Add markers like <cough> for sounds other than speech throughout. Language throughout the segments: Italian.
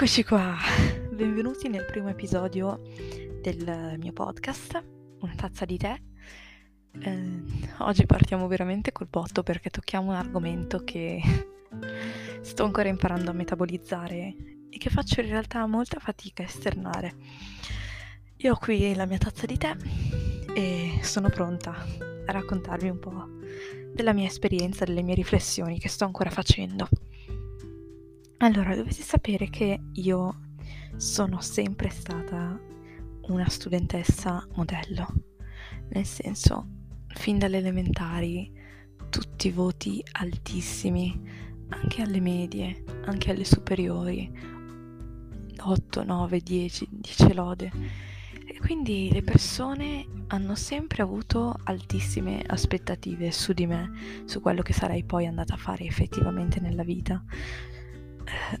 Eccoci qua, <laughs> benvenuti nel primo episodio del mio podcast, Una tazza di tè. Eh, oggi partiamo veramente col botto perché tocchiamo un argomento che <laughs> sto ancora imparando a metabolizzare e che faccio in realtà molta fatica a esternare. Io ho qui la mia tazza di tè e sono pronta a raccontarvi un po' della mia esperienza, delle mie riflessioni che sto ancora facendo. Allora, dovete sapere che io sono sempre stata una studentessa modello, nel senso, fin dalle elementari, tutti voti altissimi, anche alle medie, anche alle superiori, 8, 9, 10, 10 lode. E quindi le persone hanno sempre avuto altissime aspettative su di me, su quello che sarei poi andata a fare effettivamente nella vita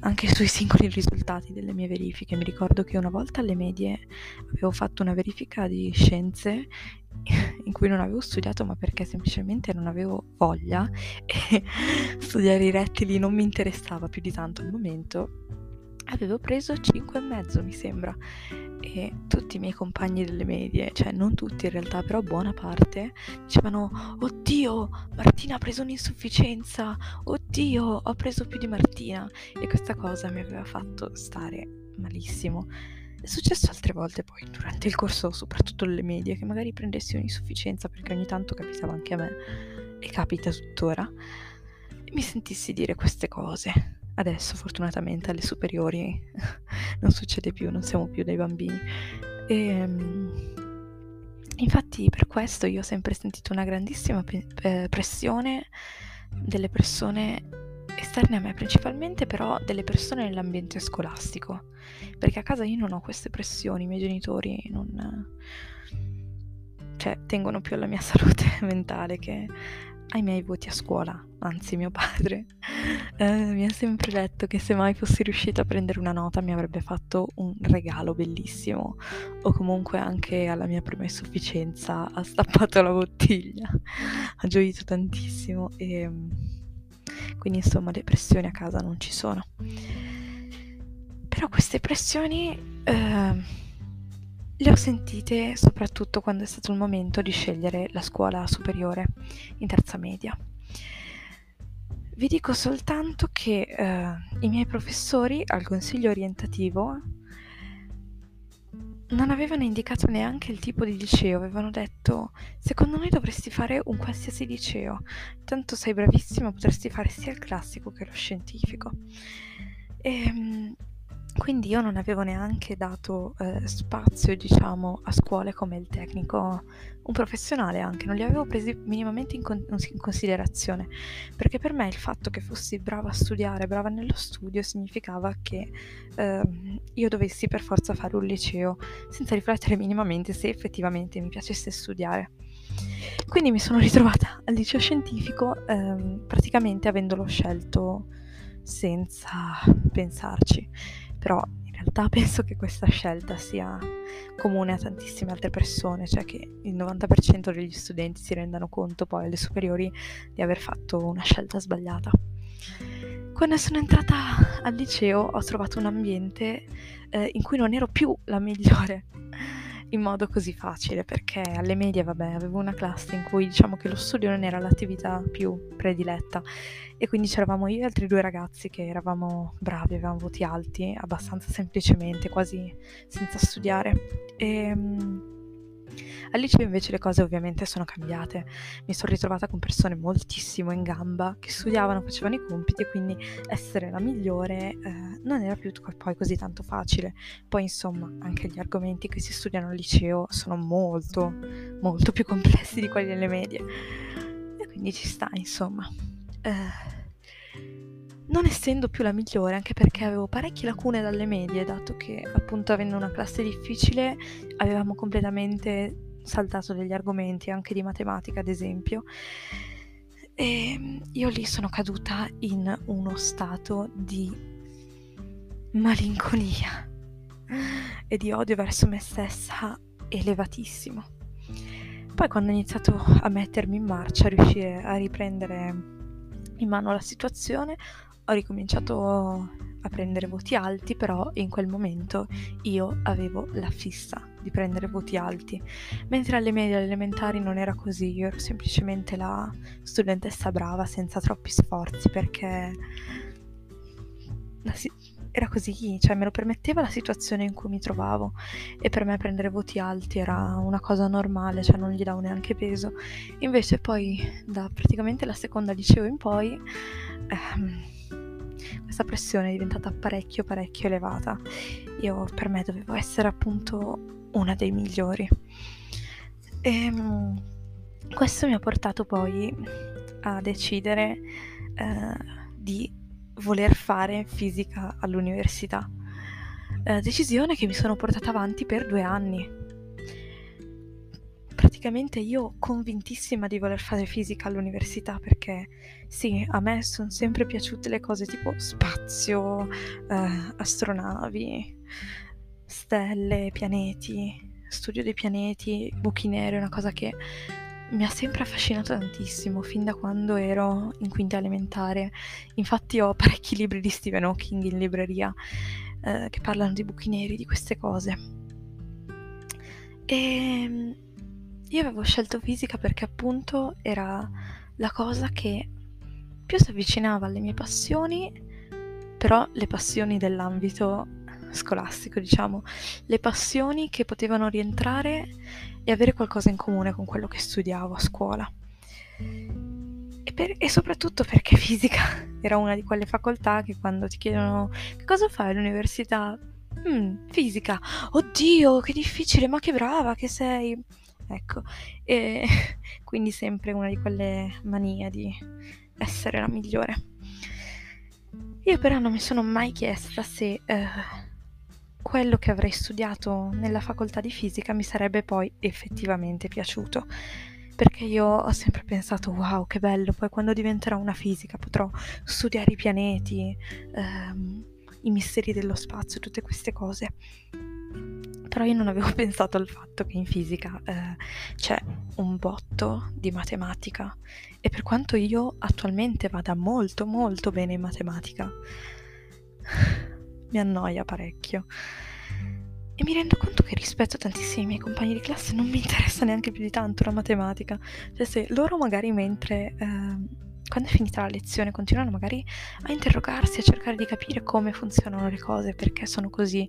anche sui singoli risultati delle mie verifiche. Mi ricordo che una volta alle medie avevo fatto una verifica di scienze <laughs> in cui non avevo studiato ma perché semplicemente non avevo voglia <laughs> e studiare i rettili non mi interessava più di tanto al momento avevo preso 5,5 mi sembra e tutti i miei compagni delle medie, cioè non tutti in realtà, però buona parte, dicevano oddio, Martina ha preso un'insufficienza, oddio, ho preso più di Martina e questa cosa mi aveva fatto stare malissimo. È successo altre volte poi durante il corso, soprattutto alle medie, che magari prendessi un'insufficienza perché ogni tanto capitava anche a me e capita tuttora e mi sentissi dire queste cose Adesso fortunatamente alle superiori <laughs> non succede più, non siamo più dei bambini. E, ehm, infatti per questo io ho sempre sentito una grandissima pe- pressione delle persone esterne a me, principalmente però delle persone nell'ambiente scolastico, perché a casa io non ho queste pressioni, i miei genitori non... cioè tengono più alla mia <laughs> salute mentale che ai miei voti a scuola, anzi mio padre. <laughs> Eh, mi ha sempre detto che se mai fossi riuscita a prendere una nota mi avrebbe fatto un regalo bellissimo. O comunque anche alla mia prima insufficienza ha stappato la bottiglia, ha gioito tantissimo e mm, quindi insomma le pressioni a casa non ci sono. Però queste pressioni... Eh, le ho sentite soprattutto quando è stato il momento di scegliere la scuola superiore in terza media. Vi dico soltanto che eh, i miei professori al consiglio orientativo non avevano indicato neanche il tipo di liceo, avevano detto secondo noi dovresti fare un qualsiasi liceo, tanto sei bravissimo, potresti fare sia il classico che lo scientifico. E, ehm, quindi io non avevo neanche dato eh, spazio, diciamo, a scuole come il tecnico, un professionale anche, non li avevo presi minimamente in, con- in, considerazione, perché per me il fatto che fossi brava a studiare, brava nello studio, significava che eh, io dovessi per forza fare un liceo, senza riflettere minimamente se effettivamente mi piacesse studiare. Quindi mi sono <laughs> ritrovata al liceo scientifico eh, praticamente avendolo scelto senza pensarci però in realtà <laughs> penso che questa scelta sia comune a tantissime altre persone, cioè che il 90% degli studenti si rendano conto poi alle superiori di aver fatto una scelta sbagliata. Quando sono entrata al liceo ho trovato un ambiente eh, in cui non ero più la migliore in modo così facile perché alle medie vabbè avevo una classe in cui diciamo che lo studio non era l'attività più prediletta. E quindi c'eravamo io e altri due ragazzi che eravamo bravi, avevamo voti alti abbastanza semplicemente, quasi senza studiare. E ehm, al liceo invece le cose ovviamente sono cambiate. Mi sono ritrovata con persone moltissimo in gamba che studiavano, facevano i compiti e quindi essere la migliore eh, non era più poi così tanto facile. Poi insomma anche gli argomenti che si studiano al liceo sono molto molto più complessi di quelli delle medie. E quindi ci sta insomma. Eh, non essendo più la migliore, anche perché avevo parecchie lacune dalle medie, dato che appunto avendo una classe difficile avevamo completamente saltato degli argomenti, anche di matematica ad esempio. E io lì sono caduta in uno stato di malinconia e di odio verso me stessa elevatissimo. Poi quando ho iniziato a mettermi in marcia, a riuscire a riprendere in mano la situazione, ho ricominciato a prendere voti alti, però in quel momento io avevo la fissa di prendere voti alti, mentre alle medie alle elementari non era così, io ero semplicemente la studentessa brava senza troppi sforzi perché era così, cioè me lo permetteva la situazione in cui mi trovavo e per me prendere voti alti era una cosa normale, cioè non gli davo neanche peso. Invece poi da praticamente la seconda liceo in poi ehm, questa pressione è diventata parecchio parecchio elevata. Io per me dovevo essere appunto una dei migliori. E ehm, questo mi ha portato poi a decidere eh, di voler fare fisica all'università. Eh, decisione che mi sono portata avanti per due anni. Praticamente io convintissima di voler fare fisica all'università perché sì, a me sono sempre piaciute le cose tipo spazio, eh, astronavi, stelle, pianeti, studio dei pianeti, buchi neri, una cosa che mi ha sempre affascinato tantissimo fin da quando ero in quinta elementare. Infatti ho parecchi libri di Stephen Hawking in libreria eh, che parlano di buchi neri, di queste cose. E ehm, io avevo scelto fisica perché appunto era la cosa che più si avvicinava alle mie passioni, però le passioni dell'ambito scolastico, diciamo, le passioni che potevano rientrare e avere qualcosa in comune con quello che studiavo a scuola. E, per, e, soprattutto perché fisica <laughs> era una di quelle facoltà che quando ti chiedono che cosa fai all'università, mm, fisica, oddio, che difficile, ma che brava che sei. Ecco, e <laughs> quindi sempre una di quelle manie di essere la migliore. Io però non mi sono mai chiesta se eh, quello che avrei studiato nella facoltà di fisica mi sarebbe poi effettivamente piaciuto. Perché io ho sempre pensato, wow, che bello, poi quando diventerò una fisica potrò studiare i pianeti, ehm, i misteri dello spazio, tutte queste cose. Però io non avevo <laughs> pensato al fatto che in fisica eh, c'è un botto di matematica e per quanto io attualmente vada molto molto bene in matematica, <sighs> mi annoia parecchio. E mi rendo conto che rispetto tantissimi miei compagni di classe non mi interessa neanche più di tanto la matematica. Cioè se loro magari mentre... Eh, quando è finita la lezione continuano magari a interrogarsi, a cercare di capire come funzionano le cose, perché sono così.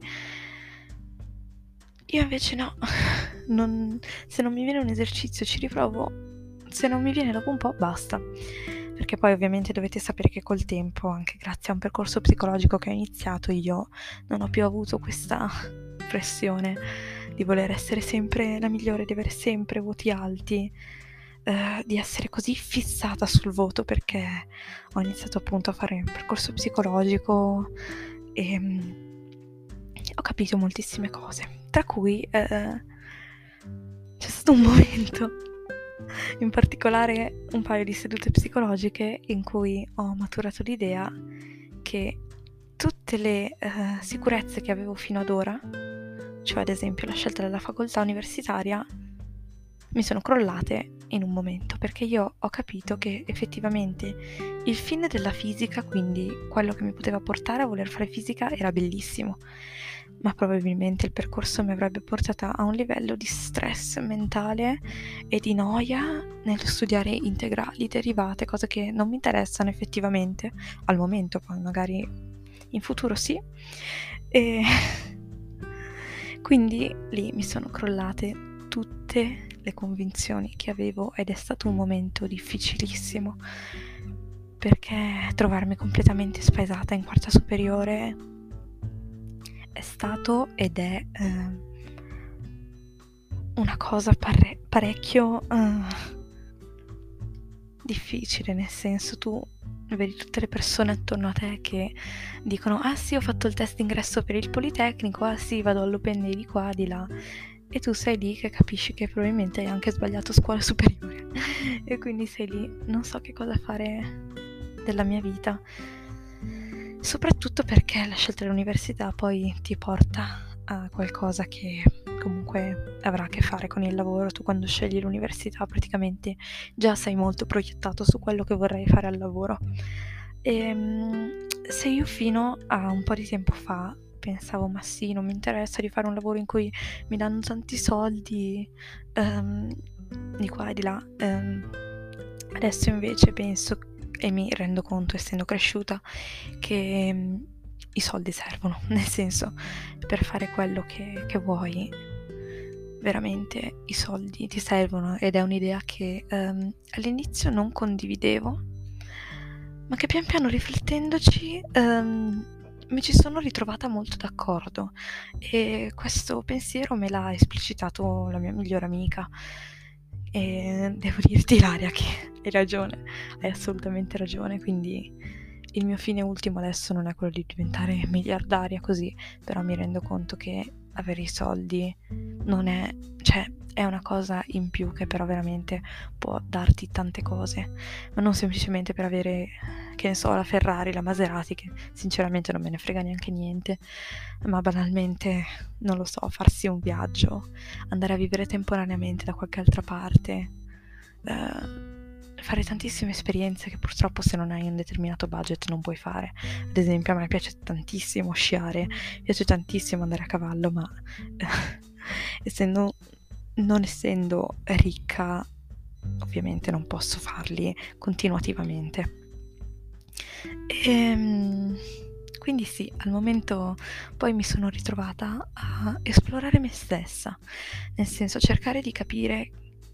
Io invece no, <laughs> non, se non mi viene un esercizio ci riprovo, se non mi viene dopo un po' basta. Perché poi ovviamente dovete sapere che col tempo, anche grazie a un percorso psicologico che ho iniziato, io non ho più avuto questa <laughs> pressione di voler essere sempre la migliore, di avere sempre voti alti, eh, di essere così fissata sul voto perché ho iniziato appunto a fare un percorso psicologico e um, ho capito moltissime cose, tra cui eh, c'è stato un momento in particolare un paio di sedute psicologiche in cui ho maturato l'idea che tutte le uh, sicurezze che avevo fino ad ora, cioè ad esempio la scelta della facoltà universitaria, mi sono crollate in un momento perché io ho capito che effettivamente il fine della fisica, quindi quello che mi poteva portare a voler fare fisica, era bellissimo ma probabilmente il percorso mi avrebbe portata a un livello di stress mentale e di noia nello studiare integrali, derivate, cose che non mi interessano effettivamente al momento, poi magari in futuro sì. E <laughs> quindi lì mi sono crollate tutte le convinzioni che avevo ed è stato un momento difficilissimo perché trovarmi completamente spaesata in quarta superiore è stato ed è eh, una cosa pare- parecchio eh, difficile, nel senso tu vedi tutte le persone attorno a te che dicono ah sì ho fatto il test d'ingresso per il Politecnico, ah sì vado all'Open Day di qua, di là e tu sei lì che capisci che probabilmente hai anche sbagliato scuola <laughs> superiore e quindi sei lì, non so che cosa fare della mia vita soprattutto perché la scelta dell'università poi ti porta a qualcosa che comunque avrà a che fare con il lavoro. Tu quando scegli l'università praticamente già sei molto proiettato su quello che vorrai fare al lavoro. E ehm, se io fino a un po' di tempo fa pensavo, ma sì, non mi interessa di fare un lavoro in cui mi danno tanti soldi, um, di qua e di là, um, adesso invece penso e mi rendo conto, essendo cresciuta, che um, i soldi servono, <laughs> nel senso, per fare quello che, che vuoi, veramente i soldi ti servono. Ed è un'idea che um, all'inizio non condividevo, ma che pian piano riflettendoci um, mi ci sono ritrovata molto d'accordo e questo pensiero me l'ha esplicitato la mia migliore amica. E devo dirti Ilaria che hai ragione, hai assolutamente ragione, quindi il mio fine ultimo adesso non è quello di diventare miliardaria così, però mi rendo conto che avere i soldi non è, cioè è una cosa in più che però veramente può darti tante cose, ma non semplicemente per avere, che ne so, la Ferrari, la Maserati, che sinceramente non me ne frega neanche niente, ma banalmente, non lo so, farsi un viaggio, andare a vivere temporaneamente da qualche altra parte. Eh, fare tantissime esperienze che purtroppo se non hai un determinato budget non puoi fare. Ad esempio a me piace tantissimo sciare, piace tantissimo andare a cavallo, ma <laughs> essendo, non essendo ricca ovviamente non posso farli continuativamente. E, ehm, quindi sì, al momento poi mi sono ritrovata a esplorare me stessa, nel senso cercare di capire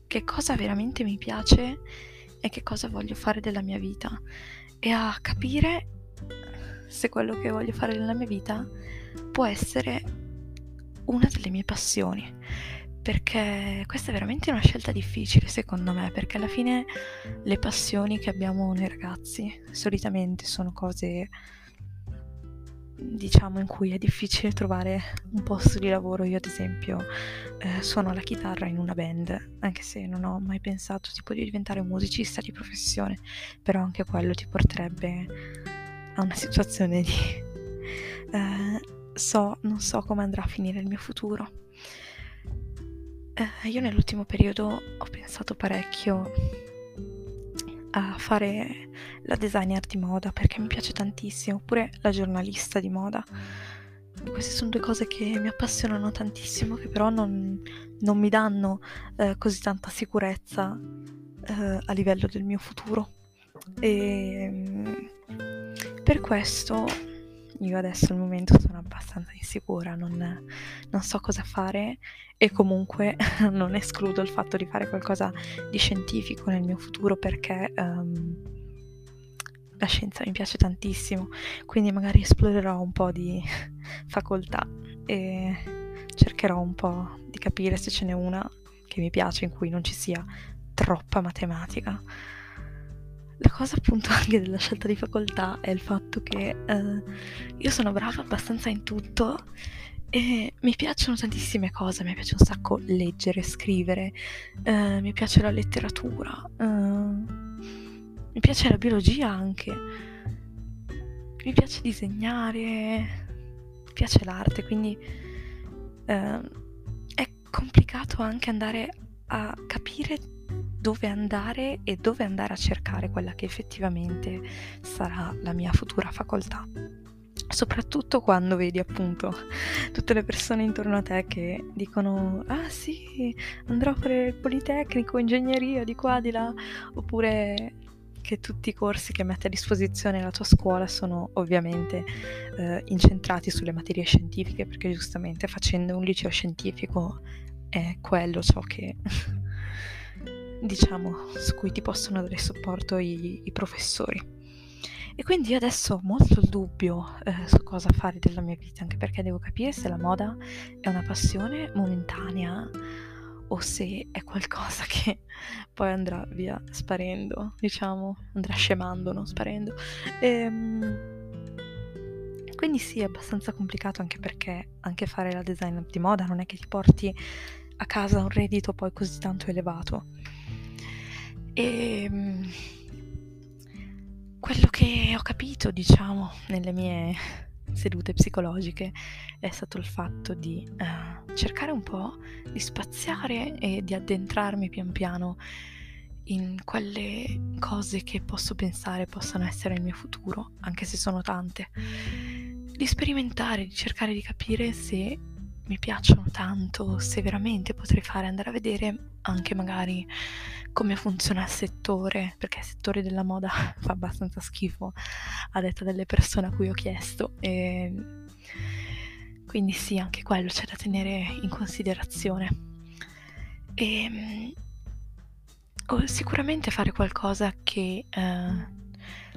che cosa veramente mi piace e che cosa voglio fare della mia vita e a capire se quello che voglio fare nella mia vita può essere una delle mie passioni. Perché questa è veramente una scelta difficile secondo me, perché alla fine le passioni che abbiamo noi ragazzi solitamente sono cose diciamo in cui è difficile trovare un posto di lavoro. Io ad esempio eh, suono la chitarra in una band, anche se non ho mai pensato tipo di diventare un musicista di professione, però anche quello ti porterebbe a una situazione di eh, so, non so come andrà a finire il mio futuro. Eh, io nell'ultimo periodo ho pensato parecchio a fare la designer di moda perché mi piace tantissimo, oppure la giornalista di moda. queste sono due cose che mi appassionano tantissimo, che però non, non mi danno eh, così tanta sicurezza eh, a livello del mio futuro. E mm, per questo io adesso al momento sono abbastanza insicura, non, non so cosa fare e comunque <laughs> non escludo il fatto di fare qualcosa di scientifico nel mio futuro perché um, la scienza mi piace tantissimo, quindi magari esplorerò un po' di <laughs> facoltà e cercherò un po' di capire se ce n'è una che mi piace in cui non ci sia troppa matematica la cosa appunto <laughs> anche della scelta di facoltà è il fatto che eh, io sono brava abbastanza in tutto e mi piacciono tantissime cose, mi piace un sacco leggere, scrivere, eh, mi piace la letteratura, eh, mi piace la biologia anche, mi piace disegnare, mi piace l'arte, quindi eh, è complicato anche andare a capire dove andare e dove andare a cercare quella che effettivamente sarà la mia futura facoltà. Soprattutto quando vedi appunto tutte le persone intorno a te che dicono ah sì, andrò a fare il politecnico, ingegneria di qua, di là, oppure che tutti i corsi che mette a disposizione la tua scuola sono ovviamente eh, incentrati sulle materie scientifiche, perché giustamente facendo un liceo scientifico è quello ciò che diciamo, su cui ti possono dare supporto i, i professori. E quindi io adesso ho molto il dubbio eh, su cosa fare della mia vita, anche perché devo capire se la moda è una passione momentanea o se è qualcosa che <laughs> poi andrà via sparendo, diciamo, andrà scemando, non sparendo. Ehm, quindi sì, è abbastanza complicato anche perché anche fare la design di moda non è che ti porti a casa un reddito poi così tanto elevato. E ehm, quello che ho capito, diciamo, nelle mie sedute psicologiche è stato il fatto di uh, cercare un po' di spaziare e di addentrarmi pian piano in quelle cose che posso pensare possano essere il mio futuro, anche se sono tante, di sperimentare, di cercare di capire se mi piacciono tanto, se veramente potrei fare, andare a vedere anche magari come funziona il settore, perché il settore della moda <laughs> fa abbastanza schifo a detta delle persone a cui ho chiesto. E quindi sì, anche quello c'è da tenere in considerazione. E sicuramente fare qualcosa che eh,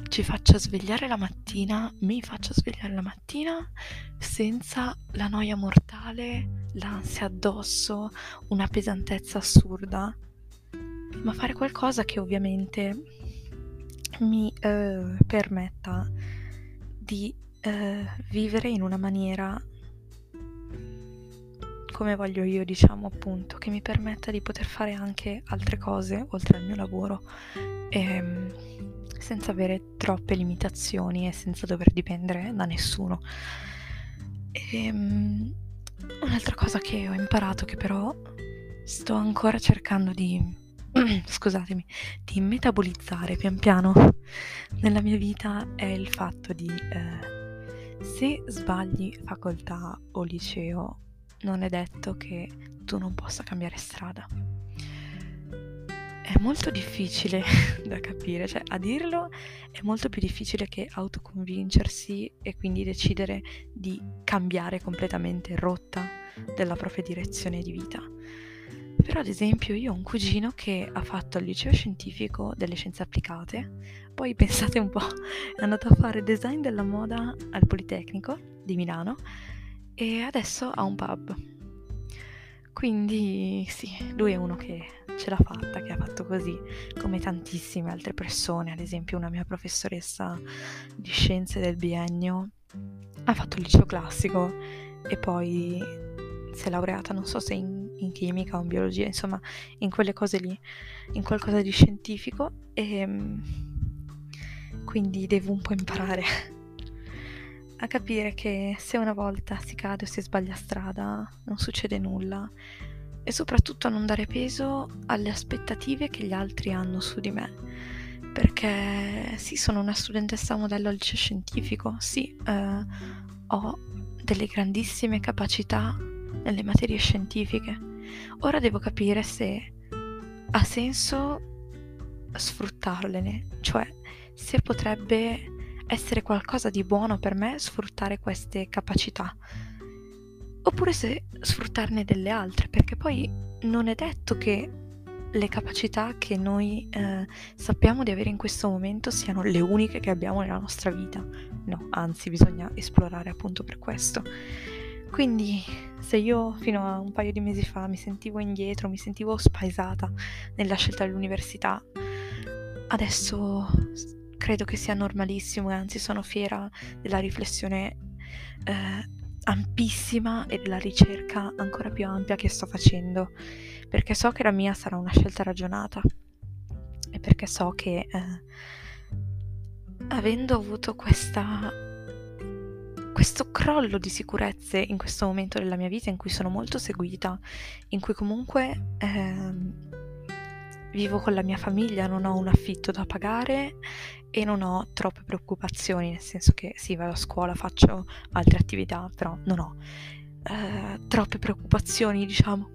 ci faccia svegliare la mattina, mi faccia svegliare la mattina senza la noia mortale, l'ansia addosso, una pesantezza assurda, ma fare qualcosa che ovviamente mi eh, permetta di eh, vivere in una maniera come voglio io, diciamo appunto, che mi permetta di poter fare anche altre cose oltre al mio lavoro. E, ehm, senza avere troppe limitazioni e senza dover dipendere da nessuno. E, um, un'altra cosa che ho imparato che però sto ancora cercando di <clears throat> scusatemi, di metabolizzare pian piano nella mia vita è il fatto di eh, se sbagli facoltà o liceo non è detto che tu non possa cambiare strada è molto difficile <laughs> da capire, cioè a dirlo è molto più difficile che autoconvincersi e quindi decidere di cambiare completamente rotta della propria direzione di vita. Però ad esempio io ho un cugino che ha fatto al liceo scientifico delle scienze applicate, poi pensate un po', <laughs> è andato a fare design della moda al Politecnico di Milano e adesso ha un pub. Quindi sì, lui è uno che ce l'ha fatta, che ha fatto così, come tantissime altre persone, ad esempio una mia professoressa di scienze del biennio ha fatto il liceo classico e poi si è laureata, non so se in, in chimica o in biologia, insomma in quelle cose lì, in qualcosa di scientifico e quindi devo un po' imparare a capire che se una volta si cade o si sbaglia strada non succede nulla e soprattutto a non dare peso alle aspettative che gli altri hanno su di me. Perché sì, sono una studentessa modello al liceo scientifico, sì, eh, ho delle grandissime capacità nelle materie scientifiche. Ora devo capire se ha senso sfruttarle, cioè se potrebbe essere qualcosa di buono per me sfruttare queste capacità oppure se sfruttarne delle altre, perché poi non è detto che le capacità che noi eh, sappiamo di avere in questo momento siano le uniche che abbiamo nella nostra vita. No, anzi, bisogna esplorare appunto per questo. Quindi, se io fino a un paio di mesi fa mi sentivo indietro, mi sentivo spaesata nella scelta dell'università, adesso credo che sia normalissimo e anzi sono fiera della riflessione eh, ampissima e della ricerca ancora più ampia che sto facendo, perché so che la mia sarà una scelta ragionata e perché so che eh, avendo avuto questa, questo crollo di sicurezze in questo momento della mia vita in cui sono molto seguita, in cui comunque eh, vivo con la mia famiglia, non ho un affitto da pagare e non ho troppe preoccupazioni, nel senso che sì, vado a scuola, faccio altre attività, però non ho eh, troppe preoccupazioni, diciamo.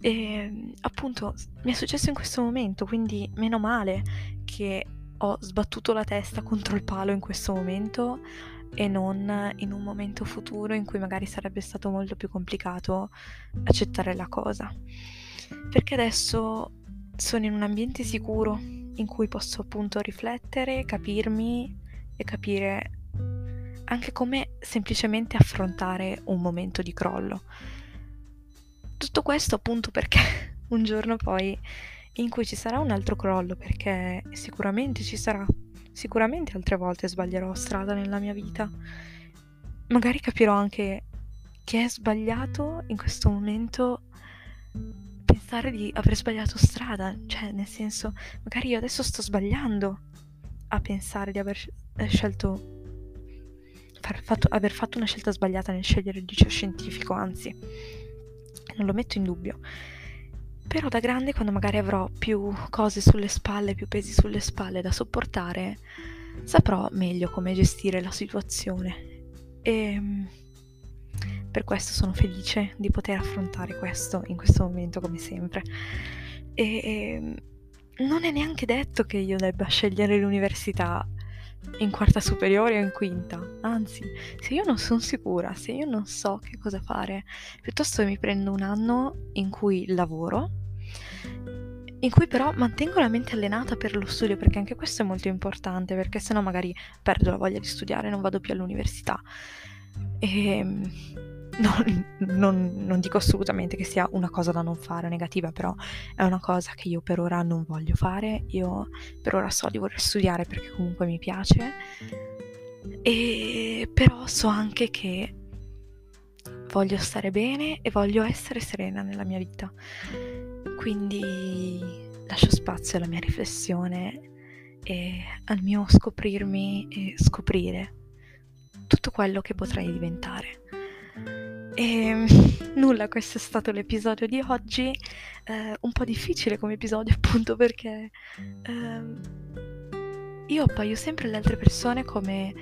E appunto mi è successo in questo momento, quindi meno male che ho sbattuto la testa contro il palo in questo momento e non in un momento futuro in cui magari sarebbe stato molto più complicato accettare la cosa. Perché adesso sono in un ambiente sicuro in cui posso appunto riflettere, capirmi e capire anche come semplicemente affrontare un momento di crollo. Tutto questo appunto perché <laughs> un giorno poi in cui ci sarà un altro crollo, perché sicuramente ci sarà, sicuramente altre volte sbaglierò strada nella mia vita. Magari capirò anche che è sbagliato in questo momento pensare di aver sbagliato strada, cioè nel senso, magari io adesso sto sbagliando a pensare di aver eh, scelto, fatto, aver fatto una scelta sbagliata nel scegliere il liceo scientifico, anzi, non lo metto in dubbio. Però da grande, quando magari avrò più cose sulle spalle, più pesi sulle spalle da sopportare, saprò meglio come gestire la situazione. E per questo sono felice di poter affrontare questo in questo momento, come sempre. E non è neanche detto che io debba scegliere l'università in quarta superiore o in quinta. Anzi, se io non sono sicura, se io non so che cosa fare, piuttosto mi prendo un anno in cui lavoro, in cui però mantengo la mente allenata per lo studio, perché anche questo è molto importante, perché sennò magari perdo la voglia di studiare non vado più all'università. E ehm, non, non, non, dico assolutamente che sia una cosa da non fare, negativa, però è una cosa che io per ora non voglio fare. Io per ora so di voler studiare perché comunque mi piace, e però so anche che voglio stare bene e voglio essere serena nella mia vita. Quindi lascio spazio alla mia riflessione e al mio scoprirmi e scoprire tutto quello che potrei diventare. E ehm, <laughs> nulla, questo è stato l'episodio di oggi, eh, un po' difficile come episodio <laughs> appunto perché eh, io appaio sempre alle altre persone come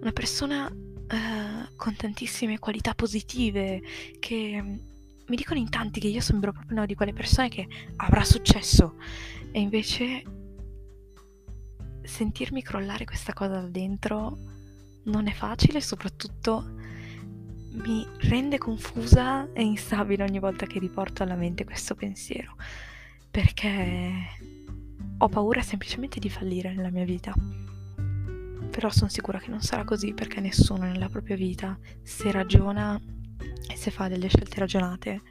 una persona eh, con tantissime qualità positive che mi dicono in tanti che io sembro proprio una di quelle persone che avrà successo. E invece sentirmi crollare questa cosa da dentro non è facile, soprattutto mi rende confusa e instabile ogni volta che riporto alla mente questo pensiero, perché ho paura semplicemente di fallire nella mia vita. Però sono sicura che non sarà così perché nessuno nella propria vita, se ragiona e se fa delle scelte ragionate,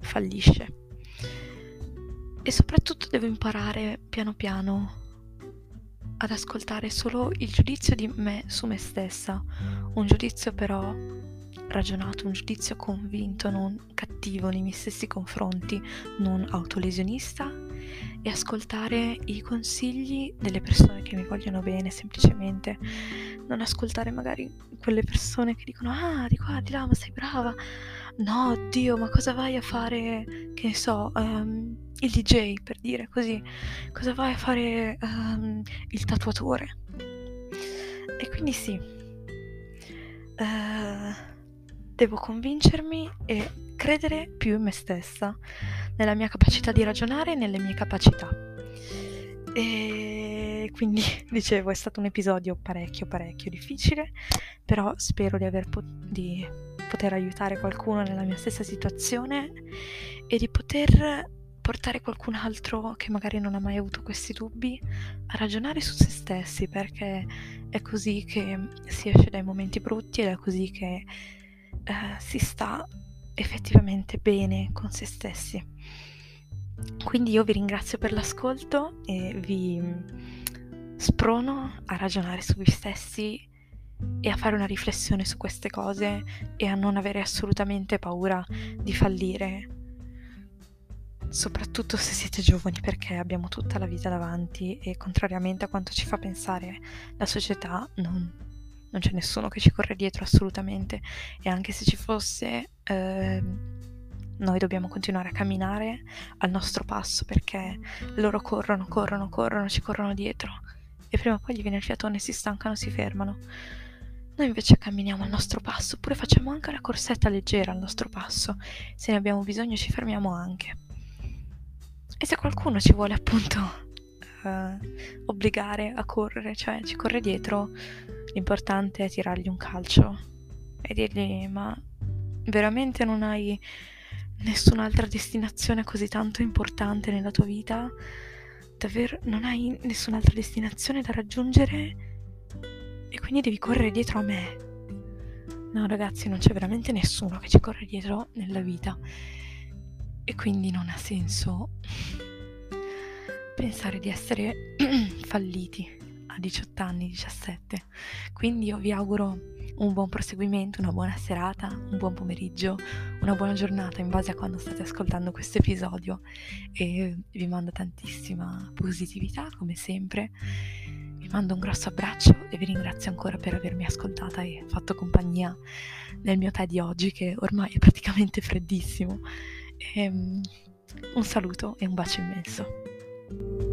fallisce. E soprattutto devo imparare piano piano ad ascoltare solo il giudizio di me su me stessa, un giudizio però ragionato, un giudizio convinto, non cattivo nei miei stessi confronti, non autolesionista e ascoltare i consigli delle persone che mi vogliono bene, semplicemente non ascoltare magari quelle persone che dicono ah di qua, di là, ma sei brava. No, Dio, ma cosa vai a fare, che ne so, um, il DJ per dire così, cosa vai a fare um, il tatuatore? E quindi sì. Uh, devo convincermi e credere più in me stessa, nella mia capacità di ragionare e nelle mie capacità. E quindi, <laughs> dicevo, è stato un episodio parecchio, parecchio difficile, però spero di, aver po- di poter aiutare qualcuno nella mia stessa situazione e di poter portare qualcun altro che magari non ha mai avuto questi dubbi a ragionare su se stessi, perché è così che si esce dai momenti brutti ed è così che eh, si sta effettivamente bene con se stessi. Quindi io vi ringrazio per l'ascolto e vi sprono a ragionare su voi stessi e a fare una riflessione su queste cose e a non avere assolutamente paura di fallire, soprattutto se siete giovani perché abbiamo tutta la vita davanti e contrariamente a quanto ci fa pensare la società non non c'è nessuno che ci corre dietro assolutamente e anche se ci fosse eh, noi dobbiamo continuare a camminare al nostro passo perché loro corrono, corrono, corrono, ci corrono dietro e prima o poi gli viene il fiatone, si stancano, si fermano. Noi invece camminiamo al nostro passo, oppure facciamo anche la corsetta leggera al nostro passo, se ne abbiamo bisogno ci fermiamo anche. E se qualcuno ci vuole appunto eh, obbligare a correre, cioè ci corre dietro, L'importante è tirargli un calcio e dirgli ma veramente non hai nessun'altra destinazione così tanto importante nella tua vita? Davvero non hai nessun'altra destinazione da raggiungere? E quindi devi correre dietro a me. No ragazzi, non c'è veramente nessuno che ci corre dietro nella vita. E quindi non ha senso pensare di essere <clears throat> falliti a 18 anni, 17. Quindi io vi auguro un buon proseguimento, una buona serata, un buon pomeriggio, una buona giornata in base a quando state ascoltando questo episodio e vi mando tantissima positività come sempre. Vi mando un grosso abbraccio e vi ringrazio ancora per avermi ascoltata e fatto compagnia nel mio tè di oggi che ormai è praticamente freddissimo. E, ehm, Un saluto e un bacio immenso. thank you